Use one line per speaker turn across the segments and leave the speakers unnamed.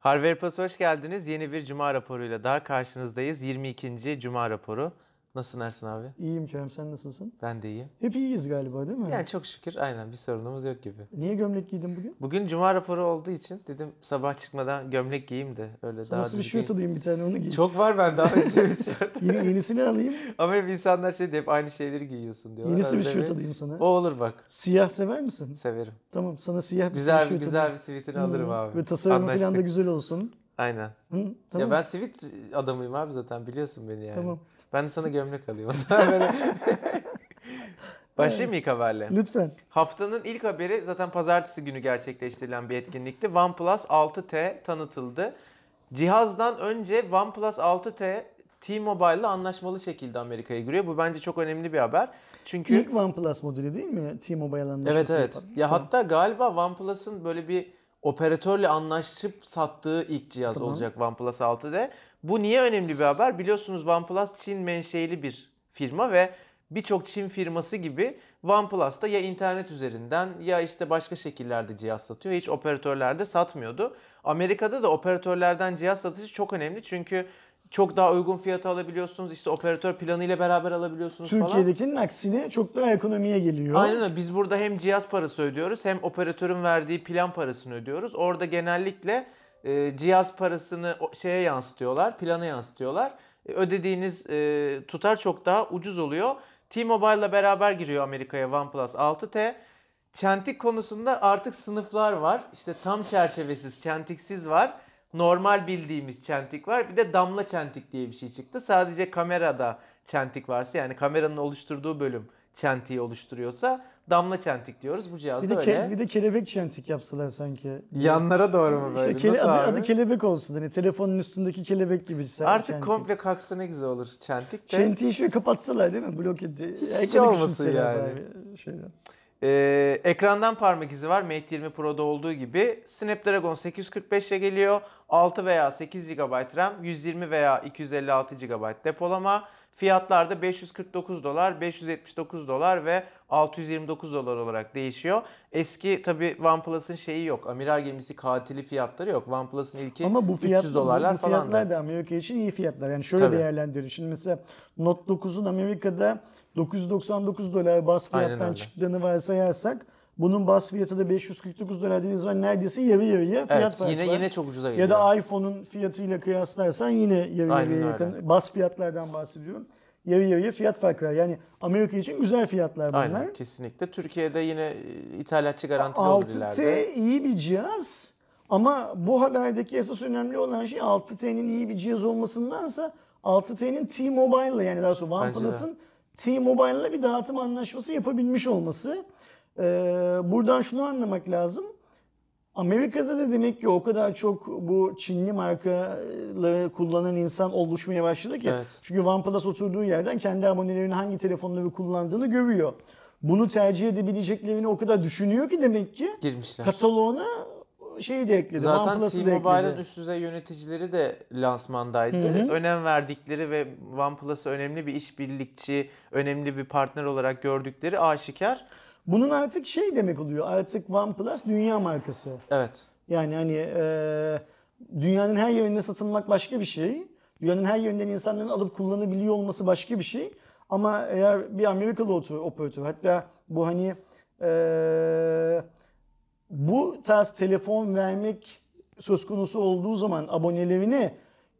Harvey Plus hoş geldiniz. Yeni bir Cuma raporuyla daha karşınızdayız. 22. Cuma raporu. Nasılsın Ersin abi?
İyiyim Kerem sen nasılsın?
Ben de iyiyim.
Hep iyiyiz galiba değil mi?
Yani çok şükür aynen bir sorunumuz yok gibi.
Niye gömlek giydin bugün?
Bugün Cuma raporu olduğu için dedim sabah çıkmadan gömlek giyeyim de öyle
Sana
daha
nasıl bir
düzgün.
şort alayım bir tane onu giy.
Çok var bende abi sweatshirt.
Yeni, yenisini alayım.
Ama hep insanlar şey diyor hep aynı şeyleri giyiyorsun diyorlar.
Yenisi bir şort alayım sana.
O olur bak.
Siyah sever misin?
Severim.
Tamam sana siyah bir
Güzel
şort
güzel
alayım.
bir sweatini alırım
Hı,
abi.
Ve tasarımı falan da
Anlaştık.
güzel olsun.
Aynen.
Hı, tamam.
Ya ben sweat adamıyım abi zaten biliyorsun beni yani.
Tamam.
Ben de sana gömlek alayım. Başlayayım mı ilk haberle?
Lütfen.
Haftanın ilk haberi zaten pazartesi günü gerçekleştirilen bir etkinlikti. OnePlus 6T tanıtıldı. Cihazdan önce OnePlus 6T T-Mobile ile anlaşmalı şekilde Amerika'ya giriyor. Bu bence çok önemli bir haber. Çünkü
İlk OnePlus modeli değil mi? T-Mobile anlaşması
Evet evet.
yapan.
Ya
Tamam.
hatta galiba OnePlus'ın böyle bir operatörle anlaşıp sattığı ilk cihaz
Tamam.
olacak OnePlus 6'da. Bu niye önemli bir haber? Biliyorsunuz OnePlus Çin menşeili bir firma ve birçok Çin firması gibi OnePlus da ya internet üzerinden ya işte başka şekillerde cihaz satıyor. Hiç operatörlerde satmıyordu. Amerika'da da operatörlerden cihaz satışı çok önemli çünkü çok daha uygun fiyata alabiliyorsunuz. İşte operatör planıyla beraber alabiliyorsunuz falan.
Türkiye'dekinin aksine çok daha ekonomiye geliyor.
Aynen öyle. Biz burada hem cihaz parası ödüyoruz hem operatörün verdiği plan parasını ödüyoruz. Orada genellikle e, cihaz parasını şeye yansıtıyorlar, plana yansıtıyorlar. E, ödediğiniz e, tutar çok daha ucuz oluyor. T-Mobile'la beraber giriyor Amerika'ya OnePlus 6T. Çentik konusunda artık sınıflar var. İşte tam çerçevesiz, çentiksiz var. Normal bildiğimiz çentik var. Bir de damla çentik diye bir şey çıktı. Sadece kamerada çentik varsa yani kameranın oluşturduğu bölüm çentiği oluşturuyorsa damla çentik diyoruz. Bu
Bir
cihazda
de,
öyle.
ke- bir de kelebek çentik yapsalar sanki.
Yanlara doğru mu
İşte
böyle?
kele-
Nasıl
adı,
abi?
adı kelebek olsun. Hani telefonun üstündeki kelebek gibi.
Artık
çentik.
komple kalksa ne güzel olur çentik de.
Çentiği şöyle kapatsalar değil mi? Blok edi.
Hiç olmasın yani.
Şöyle.
Ee, ekrandan parmak izi var. Mate 20 Pro'da olduğu gibi. Snapdragon 845 ile geliyor. 6 veya 8 GB RAM, 120 veya 256 GB depolama. Fiyatlar da 549 dolar, 579 dolar ve 629 dolar olarak değişiyor. Eski tabi OnePlus'ın şeyi yok. Amiral gemisi katili fiyatları yok. OnePlus'ın ilki
Ama bu fiyat,
300 dolarlar
bu
falan.
fiyatlar da Amerika için iyi fiyatlar. Yani şöyle
Tabii.
değerlendirin. Şimdi mesela Note 9'un Amerika'da 999 dolar bas fiyattan çıktığını varsayarsak bunun bas fiyatı da 549 dolar dediğiniz zaman neredeyse yarı yarıya fiyat
Evet,
farkı
yine
var.
yine çok ucuza geliyor.
Ya da iPhone'un fiyatıyla kıyaslarsan yine yarı
Aynen
yarıya
öyle.
yakın. Bas fiyatlardan bahsediyorum. Yarı yarıya fiyat farkı var. Yani Amerika için güzel fiyatlar bunlar.
Aynen kesinlikle. Türkiye'de yine ithalatçı garantili olur
6T
ileride.
iyi bir cihaz ama bu haberdeki esas önemli olan şey 6T'nin iyi bir cihaz olmasındansa 6T'nin T-Mobile'la yani daha sonra. OnePlus'ın T-Mobile'la bir dağıtım anlaşması yapabilmiş olması. Ee, buradan şunu anlamak lazım. Amerika'da da demek ki o kadar çok bu Çinli markaları kullanan insan oluşmaya başladı ki.
Evet.
Çünkü OnePlus oturduğu yerden kendi abonelerinin hangi telefonları kullandığını görüyor. Bunu tercih edebileceklerini o kadar düşünüyor ki demek ki
Girmişler.
kataloğuna şeyi de ekledi.
Zaten T-Mobile'ın üst düzey yöneticileri de lansmandaydı.
Hı hı.
Önem verdikleri ve OnePlus'ı önemli bir işbirlikçi, önemli bir partner olarak gördükleri aşikar.
Bunun artık şey demek oluyor. Artık OnePlus dünya markası.
Evet.
Yani hani e, dünyanın her yerinde satılmak başka bir şey. Dünyanın her yerinden insanların alıp kullanabiliyor olması başka bir şey. Ama eğer bir Amerikalı operatör hatta bu hani e, bu tarz telefon vermek söz konusu olduğu zaman abonelerine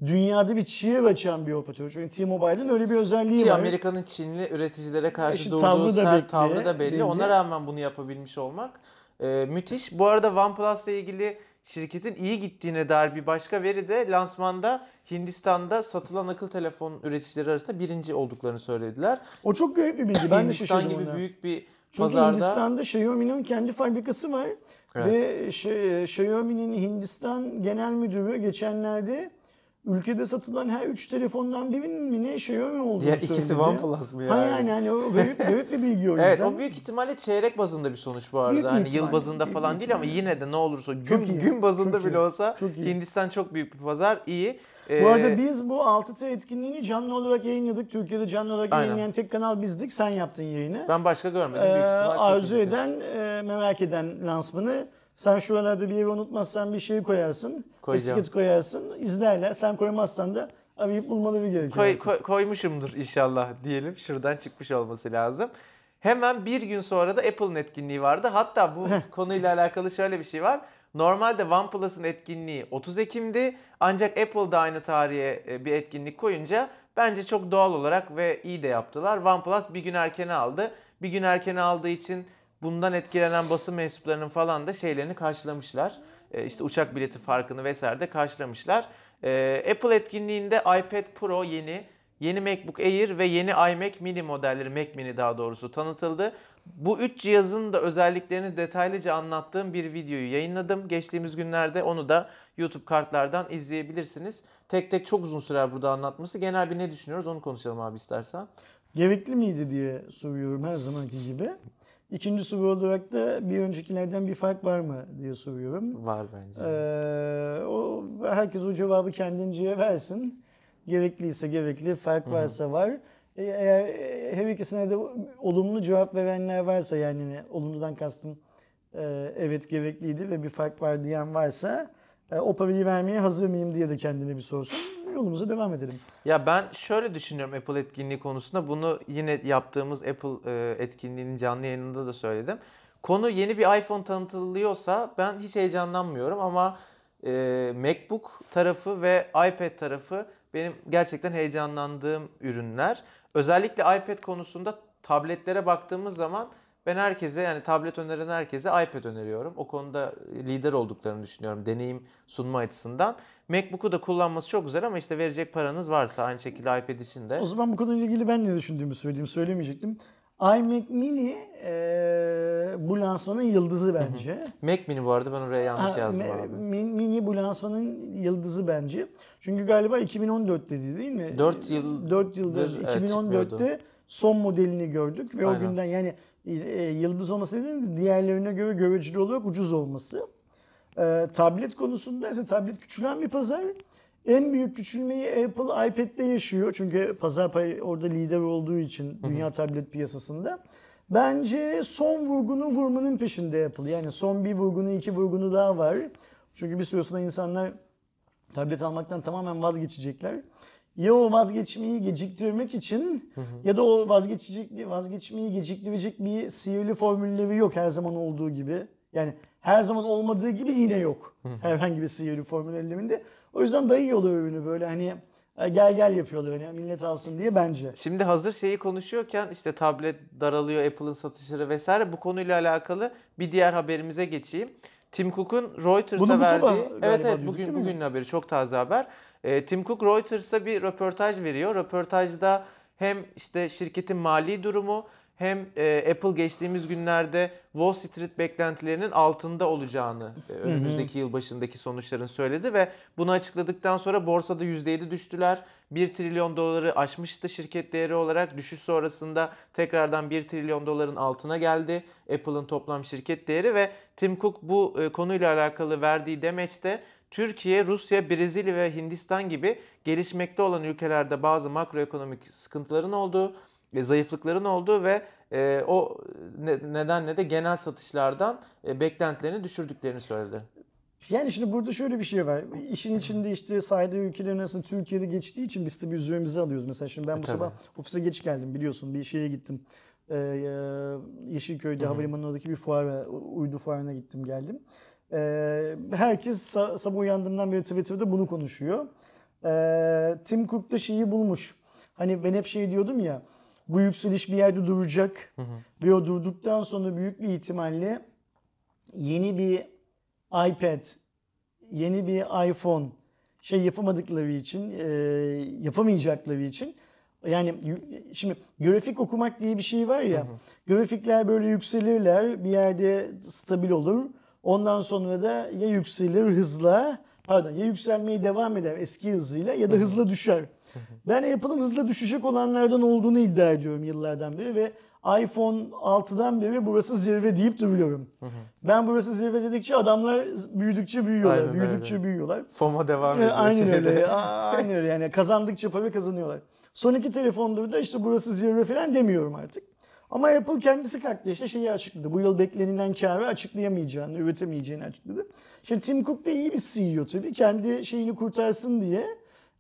dünyada bir çığır açan bir operatör. Çünkü T-Mobile'ın öyle bir özelliği
Ki
var.
Amerika'nın Çinli üreticilere karşı
İşte
durduğu
tavrı da
sert
belli,
tavrı da belli.
belli.
Ona rağmen bunu yapabilmiş olmak e, müthiş. Bu arada OnePlus'la ilgili şirketin iyi gittiğine dair bir başka veri de lansmanda Hindistan'da satılan akıl telefon üreticileri arasında birinci olduklarını söylediler.
O çok garip bir bilgi. Ben de
Hindistan gibi
ona.
büyük bir
Çünkü
pazarda
Hindistan'da Xiaomi'nin kendi fabrikası var.
Evet.
Ve şey, Xiaomi'nin Hindistan genel müdürü geçenlerde ülkede satılan her 3 telefondan birinin mi ne Xiaomi olduğunu
diğer
söyledi.
ikisi OnePlus mı yani?
Ha yani hani o garip, garip bir bilgi o yüzden.
Evet o büyük ihtimalle çeyrek bazında bir sonuç bu arada.
Büyük
hani yıl
ihtimalle,
bazında
büyük
falan
bir
değil ama
ihtimalle.
yine de ne olursa gün,
Çok iyi,
gün bazında
çok
bile
iyi,
olsa
çok iyi.
Hindistan çok büyük bir pazar. iyi.
Bu
Ee,
arada biz bu 6T etkinliğini canlı olarak yayınladık. Türkiye'de canlı olarak
Aynen.
yayınlayan tek kanal bizdik. Sen yaptın yayını.
ben başka görmedim.
Ee,
Büyük ihtimal
arzu eden, e, merak eden lansmanı Sen şuralarda bir yeri unutmazsan bir şey koyarsın.
Koyacağım.
Etiket koyarsın. izlerler. Sen koymazsan da arayıp bulmaları gerekiyor.
Koy-
artık.
koy- koymuşumdur inşallah diyelim. Şuradan çıkmış olması lazım. Hemen bir gün sonra da Apple'ın etkinliği vardı. Hatta bu konuyla alakalı şöyle bir şey var. Normalde OnePlus'ın etkinliği 30 Ekim'di. Ancak Apple da aynı tarihe e, bir etkinlik koyunca bence çok doğal olarak ve iyi de yaptılar. OnePlus bir gün erkene aldı. Bir gün erkene aldığı için bundan etkilenen basın mensuplarının falan da şeylerini karşılamışlar. E, işte uçak bileti farkını vesaire de karşılamışlar. E, Apple etkinliğinde iPad Pro yeni, yeni MacBook Air ve yeni iMac mini modelleri, Mac mini daha doğrusu tanıtıldı. Bu üç cihazın da özelliklerini detaylıca anlattığım bir videoyu yayınladım. Geçtiğimiz günlerde onu da YouTube kartlardan izleyebilirsiniz. Tek tek çok uzun sürer burada anlatması. Genel bir ne düşünüyoruz onu konuşalım abi istersen.
Gerekli miydi diye soruyorum her zamanki gibi. İkinci soru olarak da bir öncekilerden bir fark var mı diye soruyorum.
Var bence.
Ee, o herkes o cevabı kendince versin. Gerekliyse gerekli, fark varsa var. E, Eğer e, her ikisine de olumlu cevap verenler varsa yani olumludan kastım e, evet gerekliydi ve bir fark var diyen varsa e, o parayı vermeye hazır mıyım diye de kendine bir sorsun. Yolumuza devam edelim.
Ya ben şöyle düşünüyorum Apple etkinliği konusunda. Bunu yine yaptığımız Apple e, etkinliğinin canlı yayınında da söyledim. Konu yeni bir iPhone tanıtılıyorsa ben hiç heyecanlanmıyorum ama e, MacBook tarafı ve iPad tarafı benim gerçekten heyecanlandığım ürünler. Özellikle iPad konusunda tabletlere baktığımız zaman ben herkese yani tablet öneren herkese iPad öneriyorum. O konuda lider olduklarını düşünüyorum deneyim sunma açısından. MacBook'u da kullanması çok güzel ama işte verecek paranız varsa aynı şekilde iPad için de.
O zaman bu konuyla ilgili ben ne düşündüğümü söyleyeyim, söylemeyecektim. iMac Mini e, bu lansmanın yıldızı bence.
Mac Mini bu arada ben oraya yanlış
Ha,
yazdım
me-
abi.
min- Mini bu lansmanın yıldızı bence. Çünkü galiba 2014 dedi değil mi?
Dört yıl-
4 yıldır
evet,
2014'te son modelini gördük ve o
Aynen.
günden yani e, yıldız olması dediğim de diğerlerine göre göreceli olarak ucuz olması. E, tablet konusunda ise tablet küçülen bir pazar. En büyük küçülmeyi Apple iPad'de yaşıyor. Çünkü pazar payı orada lider olduğu için dünya tablet piyasasında. Bence son vurgunu vurmanın peşinde Apple. Yani son bir vurgunu, iki vurgunu daha var. Çünkü bir süre sonra insanlar tablet almaktan tamamen vazgeçecekler. Ya o vazgeçmeyi geciktirmek için ya da o vazgeçecek vazgeçmeyi geciktirecek bir sihirli formülleri yok her zaman olduğu gibi. Yani her zaman olmadığı gibi yine yok. Herhangi bir sihirli formül ellerinde. O yüzden dayıyorlar ürünü böyle hani "E, gel gel yapıyorlar hani millet alsın diye bence.
Şimdi hazır şeyi konuşuyorken işte tablet daralıyor, Apple'ın satışları vesaire bu konuyla alakalı bir diğer haberimize geçeyim. Tim Cook'un Reuters'a verdiği... Evet evet bugün bugünün haberi çok taze haber. Ee, Tim Cook Reuters'a bir röportaj veriyor. Röportajda hem işte şirketin mali durumu hem e, Apple geçtiğimiz günlerde Wall Street beklentilerinin altında olacağını e, önümüzdeki yıl başındaki sonuçların söyledi ve bunu açıkladıktan sonra borsada %7 düştüler. 1 trilyon doları aşmıştı şirket değeri olarak. Düşüş sonrasında tekrardan 1 trilyon doların altına geldi Apple'ın toplam şirket değeri ve Tim Cook bu e, konuyla alakalı verdiği demeçte Türkiye, Rusya, Brezilya ve Hindistan gibi gelişmekte olan ülkelerde bazı makroekonomik sıkıntıların olduğu, e, zayıflıkların olduğu ve e, o ne- nedenle de genel satışlardan e, beklentilerini düşürdüklerini söyledi.
Yani şimdi burada şöyle bir şey var. İşin içinde işte saydığı ülkelerin arasında Türkiye'de geçtiği için biz tabii üzerimize alıyoruz. Mesela şimdi ben bu
E,
sabah ofise geç geldim biliyorsun. Bir şeye gittim. Ee, Yeşilköy'de havalimanındaki bir fuara, uydu fuarına gittim geldim. Ee, herkes sa- sabah uyandığımdan beri Twitter'da bunu konuşuyor. Ee, Tim Cook da şeyi bulmuş. Hani ben hep şey diyordum ya bu yükseliş bir yerde duracak ve o durduktan sonra büyük bir ihtimalle yeni bir iPad, yeni bir iPhone şey yapamadıkları için, e, yapamayacakları için yani şimdi grafik okumak diye bir şey var ya. Grafikler böyle yükselirler, bir yerde stabil olur. Ondan sonra da ya yükselir hızla, pardon ya yükselmeye devam eder eski hızıyla ya da hızla düşer. Ben Apple'ın hızla düşecek olanlardan olduğunu iddia ediyorum yıllardan beri ve iPhone 6'dan beri burası zirve deyip duruyorum. Ben burası zirve dedikçe adamlar büyüdükçe büyüyorlar,
Aynen öyle.
büyüdükçe büyüyorlar.
FOMO devam
E,
ediyor.
Aynen
şeyde.
öyle. Aynen öyle. Yani kazandıkça para kazanıyorlar. Son iki telefonda da işte burası zirve falan demiyorum artık. Ama Apple kendisi kalktı işte şeyi açıkladı. Bu yıl beklenilen karı açıklayamayacağını, üretemeyeceğini açıkladı. Şimdi Tim Cook da iyi bir CEO tabii. Kendi şeyini kurtarsın diye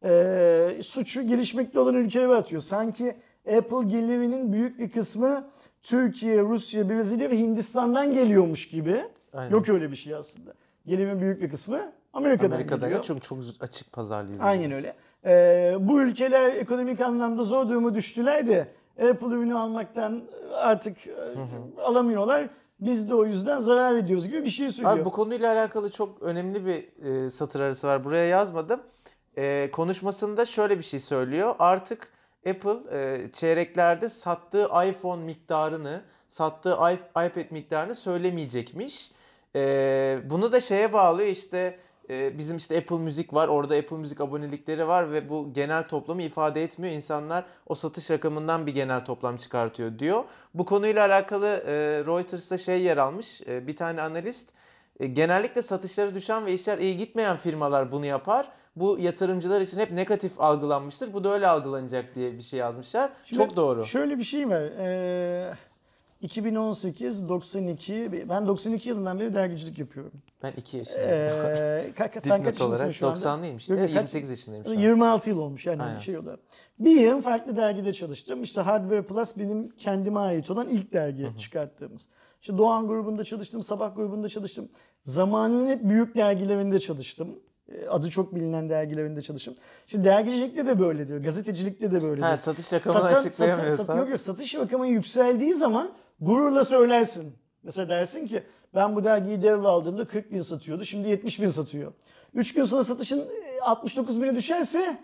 e, suçu gelişmekte olan ülkelere atıyor. Sanki Apple gelirinin büyük bir kısmı Türkiye, Rusya, Brezilya ve Hindistan'dan geliyormuş gibi.
Aynen.
Yok öyle bir şey aslında. Gelirin büyük bir kısmı Amerika'dan,
Amerika'da
geliyor.
çok çok açık pazarlıydı.
Aynen öyle. Ee, bu ülkeler ekonomik anlamda zor duruma düştüler de Apple ürünü almaktan artık e, alamıyorlar. Biz de o yüzden zarar ediyoruz gibi bir şey söylüyor.
Abi bu konuyla alakalı çok önemli bir e, satır arası var. Buraya yazmadım. E, konuşmasında şöyle bir şey söylüyor. Artık Apple e, çeyreklerde sattığı iPhone miktarını, sattığı iPad miktarını söylemeyecekmiş. E, bunu da şeye bağlıyor işte e, bizim işte Apple Müzik var. Orada Apple Müzik abonelikleri var ve bu genel toplamı ifade etmiyor. İnsanlar o satış rakamından bir genel toplam çıkartıyor diyor. Bu konuyla alakalı e, Reuters'ta şey yer almış. E, bir tane analist e, genellikle satışları düşen ve işler iyi gitmeyen firmalar bunu yapar. Bu yatırımcılar için hep negatif algılanmıştır. Bu da öyle algılanacak diye bir şey yazmışlar.
Şimdi
Çok doğru.
Şöyle bir şey var. Ee, 2018, 92, ben 92 yılından beri dergicilik yapıyorum.
Ben 2 yaşındayım.
Ee, ka- ka- sen kaç
olarak
şu anda?
90'lıyım işte.
Yok, yok, kaç-
28 yaşındayım şu an.
26 yıl olmuş yani
Aynen.
şey olarak. Bir yıl farklı dergide çalıştım. İşte Hardware Plus benim kendime ait olan ilk dergi çıkarttığımız. İşte Doğan grubunda çalıştım, Sabah grubunda çalıştım. Zamanın hep büyük dergilerinde çalıştım. Ee, Adı çok bilinen dergilerinde çalıştım. Şimdi dergicilikte de böyledir, gazetecilikte de böyledir.
Ha, satış rakamını
Satan-
açıklayamıyorsan.
sat- yok yok satış rakamı yükseldiği zaman gururla söylersin. Mesela dersin ki ben bu dergiyi devraldığımda 40 bin satıyordu şimdi 70 bin satıyor. 3 gün sonra satışın e, 69 bine düşerse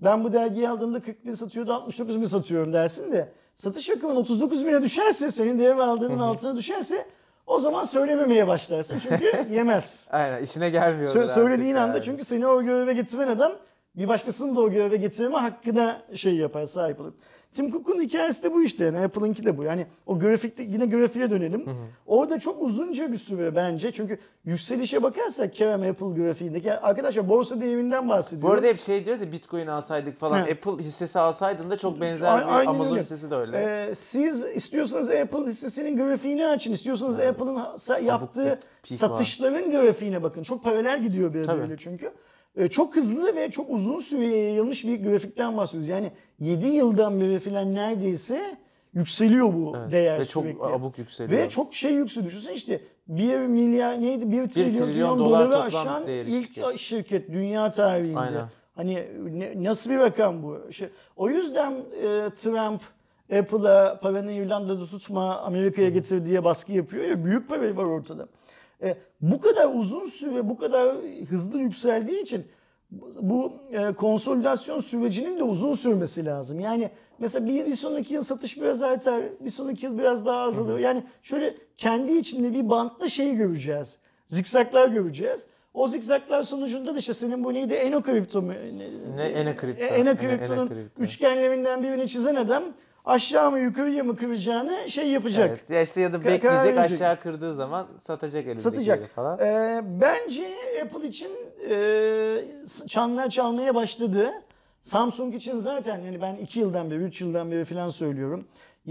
ben bu dergiyi aldığımda 40 bin satıyordu 69 bin satıyorum dersin de satış rakamın 39 bine düşerse senin devraldığının altına düşerse o zaman söylememeye başlarsın çünkü yemez.
Aynen işine gelmiyor.
Sö- söylediğin anda çünkü seni o göreve getiren adam bir başkasını da o göreve getirme hakkına şey yapar, sahip olur. Tim Cook'un hikayesi de bu işte yani Apple'ınki de bu. Yani o grafikte yine grafiğe dönelim. Orada çok uzunca bir süre bence. Çünkü yükselişe bakarsak Kerem Apple grafiğindeki arkadaşlar borsa değerinden bahsediyorum.
Bu arada hep şey diyoruz ya Bitcoin alsaydık falan.
Ha.
Apple hissesi alsaydın da çok benzer
A-
bir
aynen
Amazon
öyle.
hissesi de öyle.
Ee, siz istiyorsanız Apple hissesinin grafiğini açın. istiyorsanız Apple'ın ha- sa- yaptığı satışların grafiğine bakın. Çok paralel gidiyor birbiriyle çünkü. Ee, çok hızlı ve çok uzun süreye yayılmış bir grafikten bahsediyoruz. Yani 7 yıldan beri falan neredeyse yükseliyor bu
Evet.
değer
Ve çok
sürekli.
abuk yükseliyor.
Ve çok şey yükseliyor. Düşünsene işte 1 milyar neydi 1 trilyon,
trilyon
doları
dolar toplam
aşan ilk
şirket.
şirket. dünya tarihinde.
Aynen.
Hani ne- nasıl bir rakam bu? İşte, o yüzden e, Trump Apple'a paranı İrlanda'da tutma Amerika'ya getir diye baskı yapıyor ya büyük para var ortada. E, bu kadar uzun süre bu kadar hızlı yükseldiği için bu- e, konsolidasyon sürecinin de uzun sürmesi lazım. Yani mesela bir, bir sonraki yıl satış biraz artar, bir sonraki yıl biraz daha azalır. Yani şöyle kendi içinde bir bantta şey göreceğiz. Zikzaklar göreceğiz. O zikzaklar sonucunda da işte senin bu neydi? Enokripto mu?
Ne Enokripto?
Enokripto'nun
Enokripto.
üçgenlerinden birini çizen adam aşağı mı yukarıya mı kıracağını şey yapacak.
Evet. Ya işte ya da bekleyecek aşağı kırdığı zaman satacak elindekileri
Satacak.
falan.
Ee, bence Apple için e, çanlar çalmaya başladı. Samsung için zaten yani ben 2 yıldan beri, 3 yıldan beri falan söylüyorum.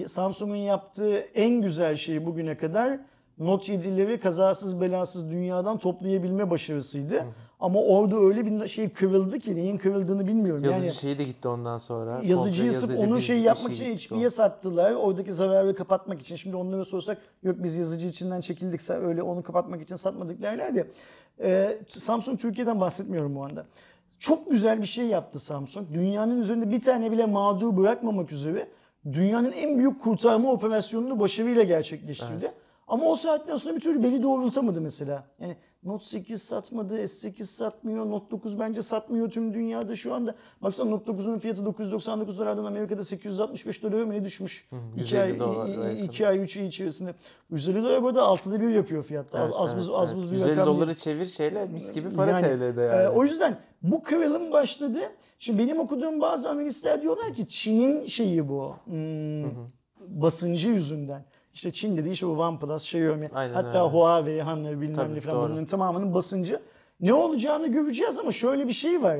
Samsung'un yaptığı en güzel şey bugüne kadar Note 7'leri kazasız belasız dünyadan toplayabilme başarısıydı. Ama orada öyle bir şey kırıldı ki neyin kırıldığını bilmiyorum.
Yazıcı
yani
şeyi de gitti ondan sonra.
yazıcıyı sırf
yazıcı
onu
bir
şey
işi
yapmak için
gitti
HP'ye sattılar. Oradaki zararı kapatmak için. Şimdi onlara sorsak yok biz yazıcı içinden çekildik öyle onu kapatmak için satmadık derlerdi. Ee, Samsung Türkiye'den bahsetmiyorum bu anda. Çok güzel bir şey yaptı Samsung. Dünyanın üzerinde bir tane bile mağdur bırakmamak üzere dünyanın en büyük kurtarma operasyonunu başarıyla gerçekleştirdi. Ama o saatten sonra bir türlü beli doğrultamadı mesela. Yani Note 8 satmadı, S8 satmıyor, Note 9 bence satmıyor tüm dünyada şu anda. Baksana Note 9'un fiyatı 999 dolardan Amerika'da 865 dolara mı ne düşmüş? 2
150
ay,
dolar
i- i-
yakın.
iki ay, 3 ay içerisinde. 150 dolar burada altıda bir yapıyor fiyatta. Az,
Evet,
az,
evet,
buz, az
evet.
bir
150
rakam
doları çevir şeyle mis gibi para
Yani,
TL'de yani.
e, o yüzden bu kırılım başladı. Şimdi benim okuduğum bazı analistler diyorlar ki Çin'in şeyi bu. hmm, basıncı yüzünden. İşte Çin dediği işte bu OnePlus, Xiaomi,
Aynen
hatta
öyle.
Huawei, Honor bilmem
Tabii,
ne falan
doğru.
bunların tamamının basıncı. Ne olacağını göreceğiz ama şöyle bir şey var.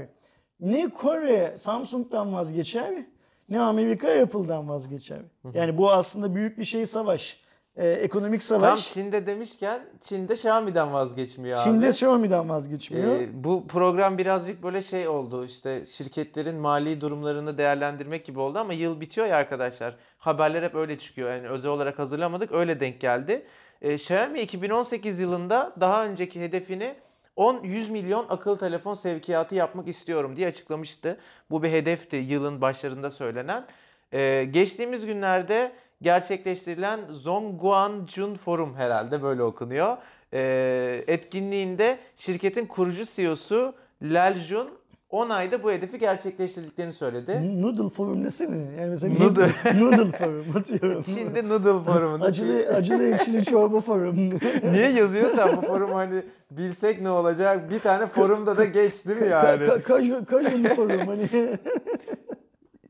Ne Kore Samsung'dan vazgeçer ne Amerika Apple'dan vazgeçer. Yani bu aslında büyük bir şey savaş. Ee, ekonomik
Tam
savaş.
Çin'de demişken Çin'de Xiaomi'den vazgeçmiyor abi.
Çin'de Xiaomi'den vazgeçmiyor.
Ee, bu program birazcık böyle şey oldu işte şirketlerin mali durumlarını değerlendirmek gibi oldu ama yıl bitiyor ya arkadaşlar. Haberler hep öyle çıkıyor. Yani özel olarak hazırlamadık öyle denk geldi. Ee, Xiaomi 2018 yılında daha önceki hedefini 10-100 milyon akıllı telefon sevkiyatı yapmak istiyorum diye açıklamıştı. Bu bir hedefti yılın başlarında söylenen. Ee, geçtiğimiz günlerde gerçekleştirilen Zhongguancun Forum herhalde böyle okunuyor. Ee, etkinliğinde şirketin kurucu CEO'su Lal Jun 10 ayda bu hedefi gerçekleştirdiklerini söyledi.
Noodle forum desene. Yani mesela
Noodle.
noodle forum atıyorum.
Şimdi Noodle Forumu'nda.
acılı, acılı ekşili çorba forum.
Niye yazıyorsan bu forum hani bilsek ne olacak? Bir tane forumda da geç değil mi yani?
Ka- ka- kaju, kajulu forum hani.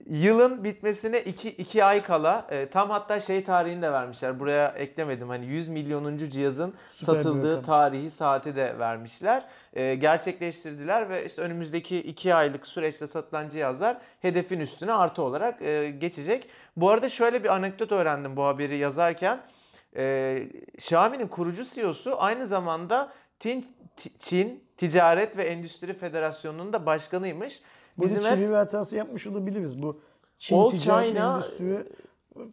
Yılın bitmesine 2 2 ay kala e, tam hatta şey tarihini de vermişler. Buraya eklemedim. Hani 100 milyonuncu cihazın
Süper
satıldığı
rakam.
tarihi saati de vermişler. E, gerçekleştirdiler ve işte önümüzdeki 2 aylık süreçte satılan cihazlar hedefin üstüne artı olarak e, geçecek. Bu arada şöyle bir anekdot öğrendim bu haberi yazarken. E, Xiaomi'nin kurucu CEO'su aynı zamanda Tin- Ti- Çin Ticaret ve Endüstri Federasyonu'nun da başkanıymış.
Bizim
hep
çeviri hatası yapmış olabiliriz. Bu Çin
All
Ticaret
China,
Endüstri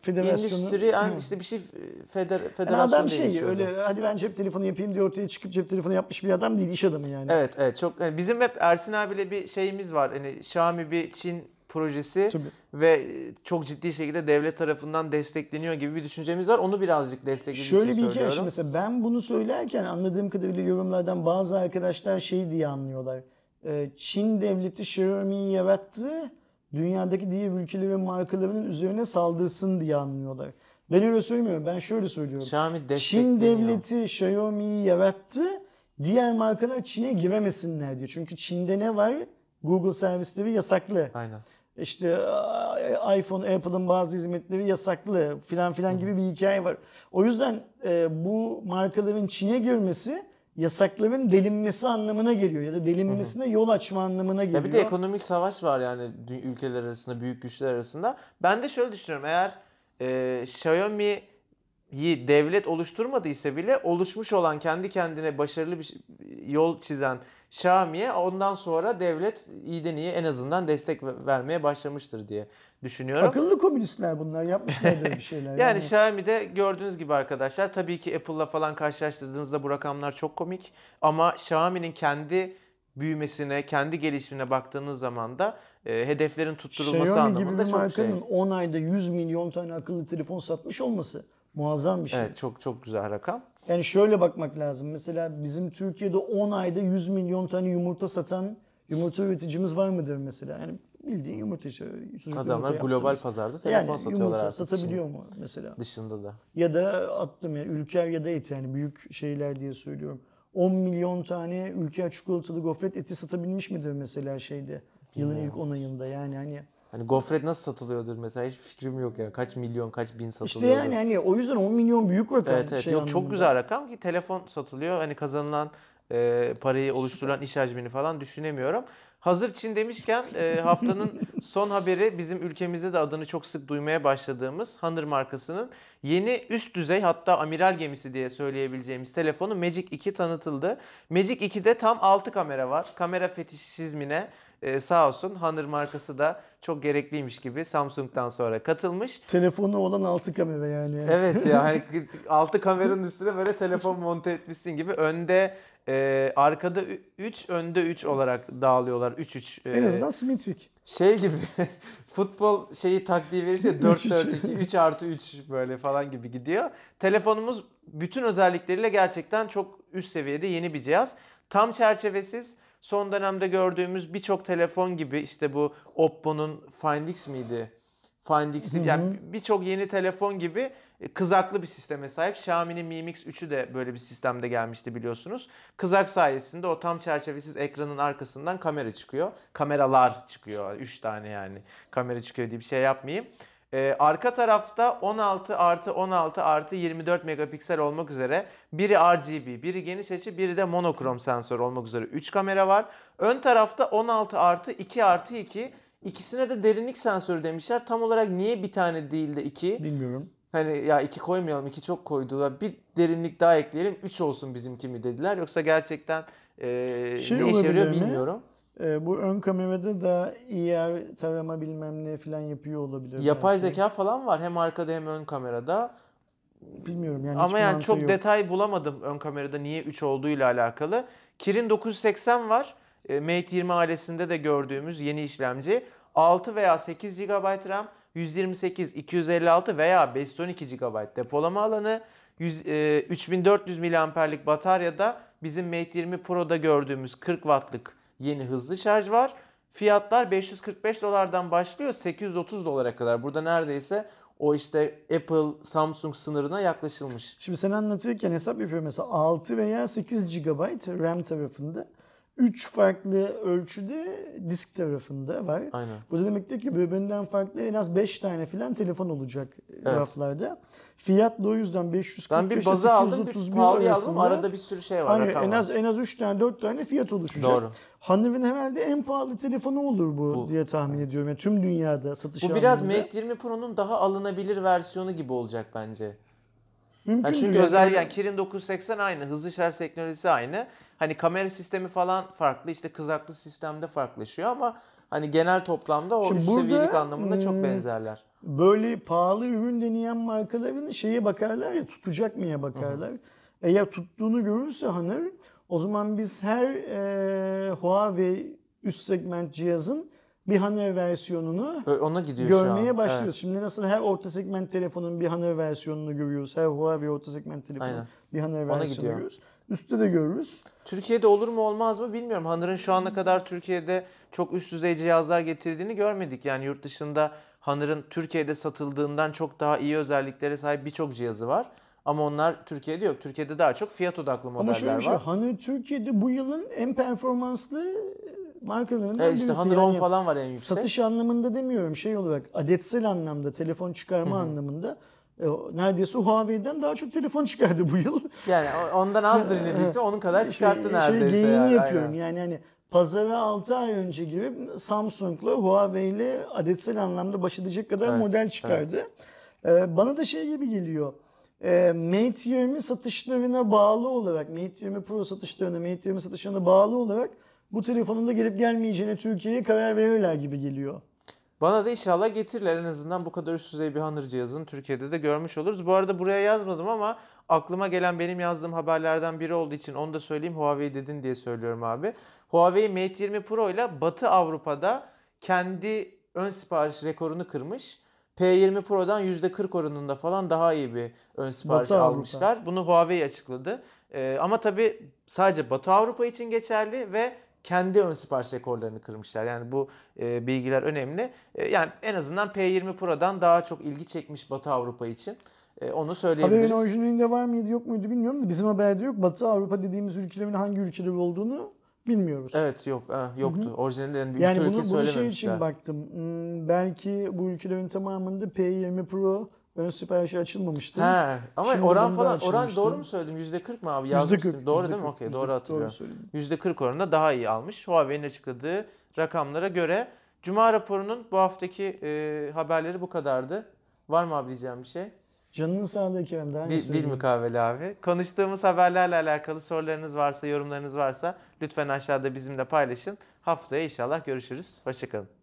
Federasyonu.
Endüstri en
Hı.
işte bir şey feder,
Yani
federasyon
adam
diye
şey öyle hadi ben cep telefonu yapayım diye ortaya çıkıp cep telefonu yapmış bir adam değil iş adamı yani.
Evet evet çok yani bizim hep Ersin abiyle bir şeyimiz var. Hani Xiaomi bir Çin projesi
Tabii.
ve çok ciddi şekilde devlet tarafından destekleniyor gibi bir düşüncemiz var. Onu birazcık desteklediği
Şöyle bir hikaye şimdi mesela ben bunu söylerken anladığım kadarıyla yorumlardan bazı arkadaşlar şey diye anlıyorlar. Ee, Çin devleti Xiaomi'yi yarattı. Dünyadaki diğer ülkelerin markalarının üzerine saldırsın diye anlıyorlar. Ben öyle söylemiyorum. Ben şöyle söylüyorum.
Xiaomi
Çin devleti Xiaomi'yi yarattı. Diğer markalar Çin'e giremesinler diye. Çünkü Çin'de ne var? Google servisleri yasaklı.
Aynen.
İşte iPhone, Apple'ın bazı hizmetleri yasaklı filan filan gibi bir hikaye var. O yüzden e, bu markaların Çin'e girmesi yasakların delinmesi anlamına geliyor ya da delinmesine yol açma anlamına geliyor.
Ya bir de ekonomik savaş var yani ülkeler arasında, büyük güçler arasında. Ben de şöyle düşünüyorum. Eğer e, Xiaomi'yi devlet oluşturmadıysa bile oluşmuş olan kendi kendine başarılı bir yol çizen Xiaomi'ye ondan sonra devlet iyiden iyiye en azından destek ve- vermeye başlamıştır diye düşünüyorum.
Akıllı komünistler bunlar yapmışlardır bir şeyler.
Yani Xiaomi'de gördüğünüz gibi arkadaşlar tabii ki Apple'la falan karşılaştırdığınızda bu rakamlar çok komik. Ama Xiaomi'nin kendi büyümesine, kendi gelişimine baktığınız zaman da e, hedeflerin tutturulması
Xiaomi gibi
anlamında
bir
çok şey.
markanın 10 ayda 100 milyon tane akıllı telefon satmış olması muazzam bir şey.
Evet çok çok güzel rakam.
Yani şöyle bakmak lazım. Mesela bizim Türkiye'de 10 ayda 100 milyon tane yumurta satan yumurta üreticimiz var mıdır mesela? Yani bildiğin yumurta işte.
Adamlar global
yaptığımız.
pazarda telefon
yani
satıyorlar
yumurta
artık.
satabiliyor mu mesela?
Dışında da.
Ya da attım ya Ülker ya da et yani büyük şeyler diye söylüyorum. 10 milyon tane Ülker çikolatalı gofret eti satabilmiş midir mesela şeyde? Yılın ilk
Bilmiyorum.
10 ayında yani hani.
Hani gofret nasıl satılıyordur mesela hiçbir fikrim yok ya. Kaç milyon, kaç bin
İşte
satılıyordur.
yani hani o yüzden 10 milyon büyük rakam.
Evet evet
şey
yok çok güzel rakam ki telefon satılıyor. Hani kazanılan e, parayı oluşturulan iş hacmini falan düşünemiyorum. Hazır Çin demişken e, haftanın son haberi bizim ülkemizde de adını çok sık duymaya başladığımız Honor markasının yeni üst düzey hatta amiral gemisi diye söyleyebileceğimiz telefonu Magic 2 tanıtıldı. Magic 2'de tam 6 kamera var. Kamera fetişizmine e, sağ olsun Honor markası da çok gerekliymiş gibi Samsung'dan sonra katılmış.
Telefonu olan altı kamera yani.
Evet ya hani altı kameranın üstüne böyle telefon monte etmişsin gibi önde e, arkada 3 önde 3 olarak dağılıyorlar 3 3
En azından simetrik.
şey gibi futbol şeyi taktiği verirse 4
Üç,
4
üç.
2 3 artı 3 böyle falan gibi gidiyor. Telefonumuz bütün özellikleriyle gerçekten çok üst seviyede yeni bir cihaz. Tam çerçevesiz son dönemde gördüğümüz birçok telefon gibi işte bu Oppo'nun Find X miydi? Find X'i yani birçok yeni telefon gibi e, kızaklı bir sisteme sahip. Xiaomi'nin Mi Mix 3'ü de böyle bir sistemde gelmişti biliyorsunuz. Kızak sayesinde o tam çerçevesiz ekranın arkasından kamera çıkıyor. Kameralar çıkıyor. 3 tane yani. Kamera çıkıyor diye bir şey yapmayayım. Ee, arka tarafta 16 artı 16 artı 24 megapiksel olmak üzere biri RGB, biri geniş açı, biri de monokrom sensör olmak üzere 3 kamera var. Ön tarafta 16 artı 2 artı 2 İkisine de derinlik sensörü demişler. Tam olarak niye bir tane değil de iki?
Bilmiyorum.
Hani ya iki koymayalım, iki çok koydular. Bir derinlik daha ekleyelim, üç olsun bizimki mi dediler. Yoksa gerçekten e,
Şey
ne işe yarıyor
mi?
bilmiyorum.
Ee, bu ön kamerada da IR tarama bilmem ne falan yapıyor olabilir.
Yapay
belki.
zeka falan var hem arkada hem ön kamerada.
Bilmiyorum yani
Ama yani çok
yok.
detay bulamadım ön kamerada niye 3 olduğuyla alakalı. Kirin 980 var. E, Mate 20 ailesinde de gördüğümüz yeni işlemci. 6 veya 8 GB RAM, 128, 256 veya 512 GB depolama alanı, 100, e, 3400 mAh'lik bataryada bizim Mate 20 Pro'da gördüğümüz 40 Watt'lık yeni hızlı şarj var. Fiyatlar 545 dolardan başlıyor 830 dolara kadar. Burada neredeyse o işte Apple, Samsung sınırına yaklaşılmış.
Şimdi sen anlatırken hesap yapıyorum mesela 6 veya 8 GB RAM tarafında 3 farklı ölçüde disk tarafında var.
Aynen.
Bu da demektir ki birbirinden farklı en az 5 tane filan telefon olacak
Evet.
raflarda. Fiyat da o yüzden 545
Ben bir bazı aldım, bir
831
pahalıya aldım. Arada bir sürü şey var.
Hani en az en az 3 tane 4 tane fiyat oluşacak.
Doğru.
Honor'ın herhalde en pahalı telefonu olur bu,
Bu.
diye tahmin ediyorum. Yani tüm dünyada satışı
Bu biraz
anlamında.
Mate 20 Pro'nun daha alınabilir versiyonu gibi olacak bence.
Mümkün
Yani çünkü özel
yani
Kirin 980 aynı, hızlı şarj teknolojisi aynı. Hani kamera sistemi falan farklı, işte kızaklı sistemde farklılaşıyor ama hani genel toplamda o
Şimdi
üst
burada,
seviyelik anlamında çok
hmm,
benzerler.
böyle pahalı ürün deneyen markaların şeye bakarlar ya tutacak mıya bakarlar. Eğer tuttuğunu görürse Honor o zaman biz her e, Huawei üst segment cihazın bir Honor versiyonunu
Ona gidiyor şu an.
görmeye başlıyoruz.
Evet.
Şimdi nasıl her orta segment telefonun bir Honor versiyonunu görüyoruz. Her Huawei orta segment telefonun
Aynen.
bir
Ona
versiyonunu görüyoruz. Üstte de görürüz.
Türkiye'de olur mu olmaz mı bilmiyorum. Honor'ın şu ana kadar Türkiye'de çok üst düzey cihazlar getirdiğini görmedik. Yani yurt dışında Honor'ın Türkiye'de satıldığından çok daha iyi özelliklere sahip birçok cihazı var. Ama onlar Türkiye'de yok. Türkiye'de daha çok fiyat odaklı modeller
Ama şöyle bir şey,
var.
Honor Türkiye'de bu yılın en performanslı markalarından
E işte
birisi.
10
Yani
falan var en yüksek.
Satış anlamında demiyorum şey olarak adetsel anlamda telefon çıkarma anlamında neredeyse Huawei'den daha çok telefon çıkardı bu yıl.
Yani ondan azdır yine birlikte onun kadar çıkarttı
şey,
neredeyse.
şey geyiğini
yani,
yapıyorum
aynen.
yani hani pazara 6 ay önce girip Samsung'la Huawei'yle adetsel anlamda baş edecek kadar
Evet,
model çıkardı. E, bana da şey gibi geliyor. E, Mate 20 satışlarına bağlı olarak, Mate 20 Pro satışlarına, Mate 20 satışlarına bağlı olarak bu telefonun da gelip gelmeyeceğine Türkiye'ye karar verirler gibi geliyor.
Bana da inşallah getirirler en azından bu kadar üst düzey bir Honor cihazını Türkiye'de de görmüş oluruz. Bu arada buraya yazmadım ama aklıma gelen benim yazdığım haberlerden biri olduğu için onu da söyleyeyim. Huawei dedin diye söylüyorum abi. Huawei Mate 20 Pro ile Batı Avrupa'da kendi ön sipariş rekorunu kırmış. P20 Pro'dan %40 oranında falan daha iyi bir ön sipariş
Batı Avrupa.
almışlar. Bunu Huawei açıkladı. Ee, ama tabii sadece Batı Avrupa için geçerli ve kendi ön sipariş rekorlarını kırmışlar. Yani bu e, bilgiler önemli. E, yani en azından P20 Pro'dan daha çok ilgi çekmiş Batı Avrupa için. E, onu söyleyebiliriz.
Haberin orijinalinde var mıydı yok muydu bilmiyorum da bizim haberde yok. Batı Avrupa dediğimiz ülkelerin hangi ülkeler olduğunu bilmiyoruz.
Evet yok ha, yoktu. Orijinalinde yani
Yani
ülke
bunu, bunu şey için baktım. Hmm, belki bu ülkelerin tamamında P20 Pro ön siparişi açılmamıştı.
He, ama
Şimdi
oran falan oran doğru mu söyledim? %40 mı abi?
%40,
Yazmıştım. Doğru
%40,
değil mi? Okey,
%40,
doğru hatırlıyorum.
söyledim.
%40 oranında daha iyi almış. Huawei'nin açıkladığı rakamlara göre. Cuma raporunun bu haftaki e, haberleri bu kadardı. Var mı abi diyeceğim bir şey?
Canının sağlığı Kerem daha
Bil, bil mukavele abi. Konuştuğumuz haberlerle alakalı sorularınız varsa, yorumlarınız varsa lütfen aşağıda bizimle paylaşın. Haftaya inşallah görüşürüz. Hoşçakalın.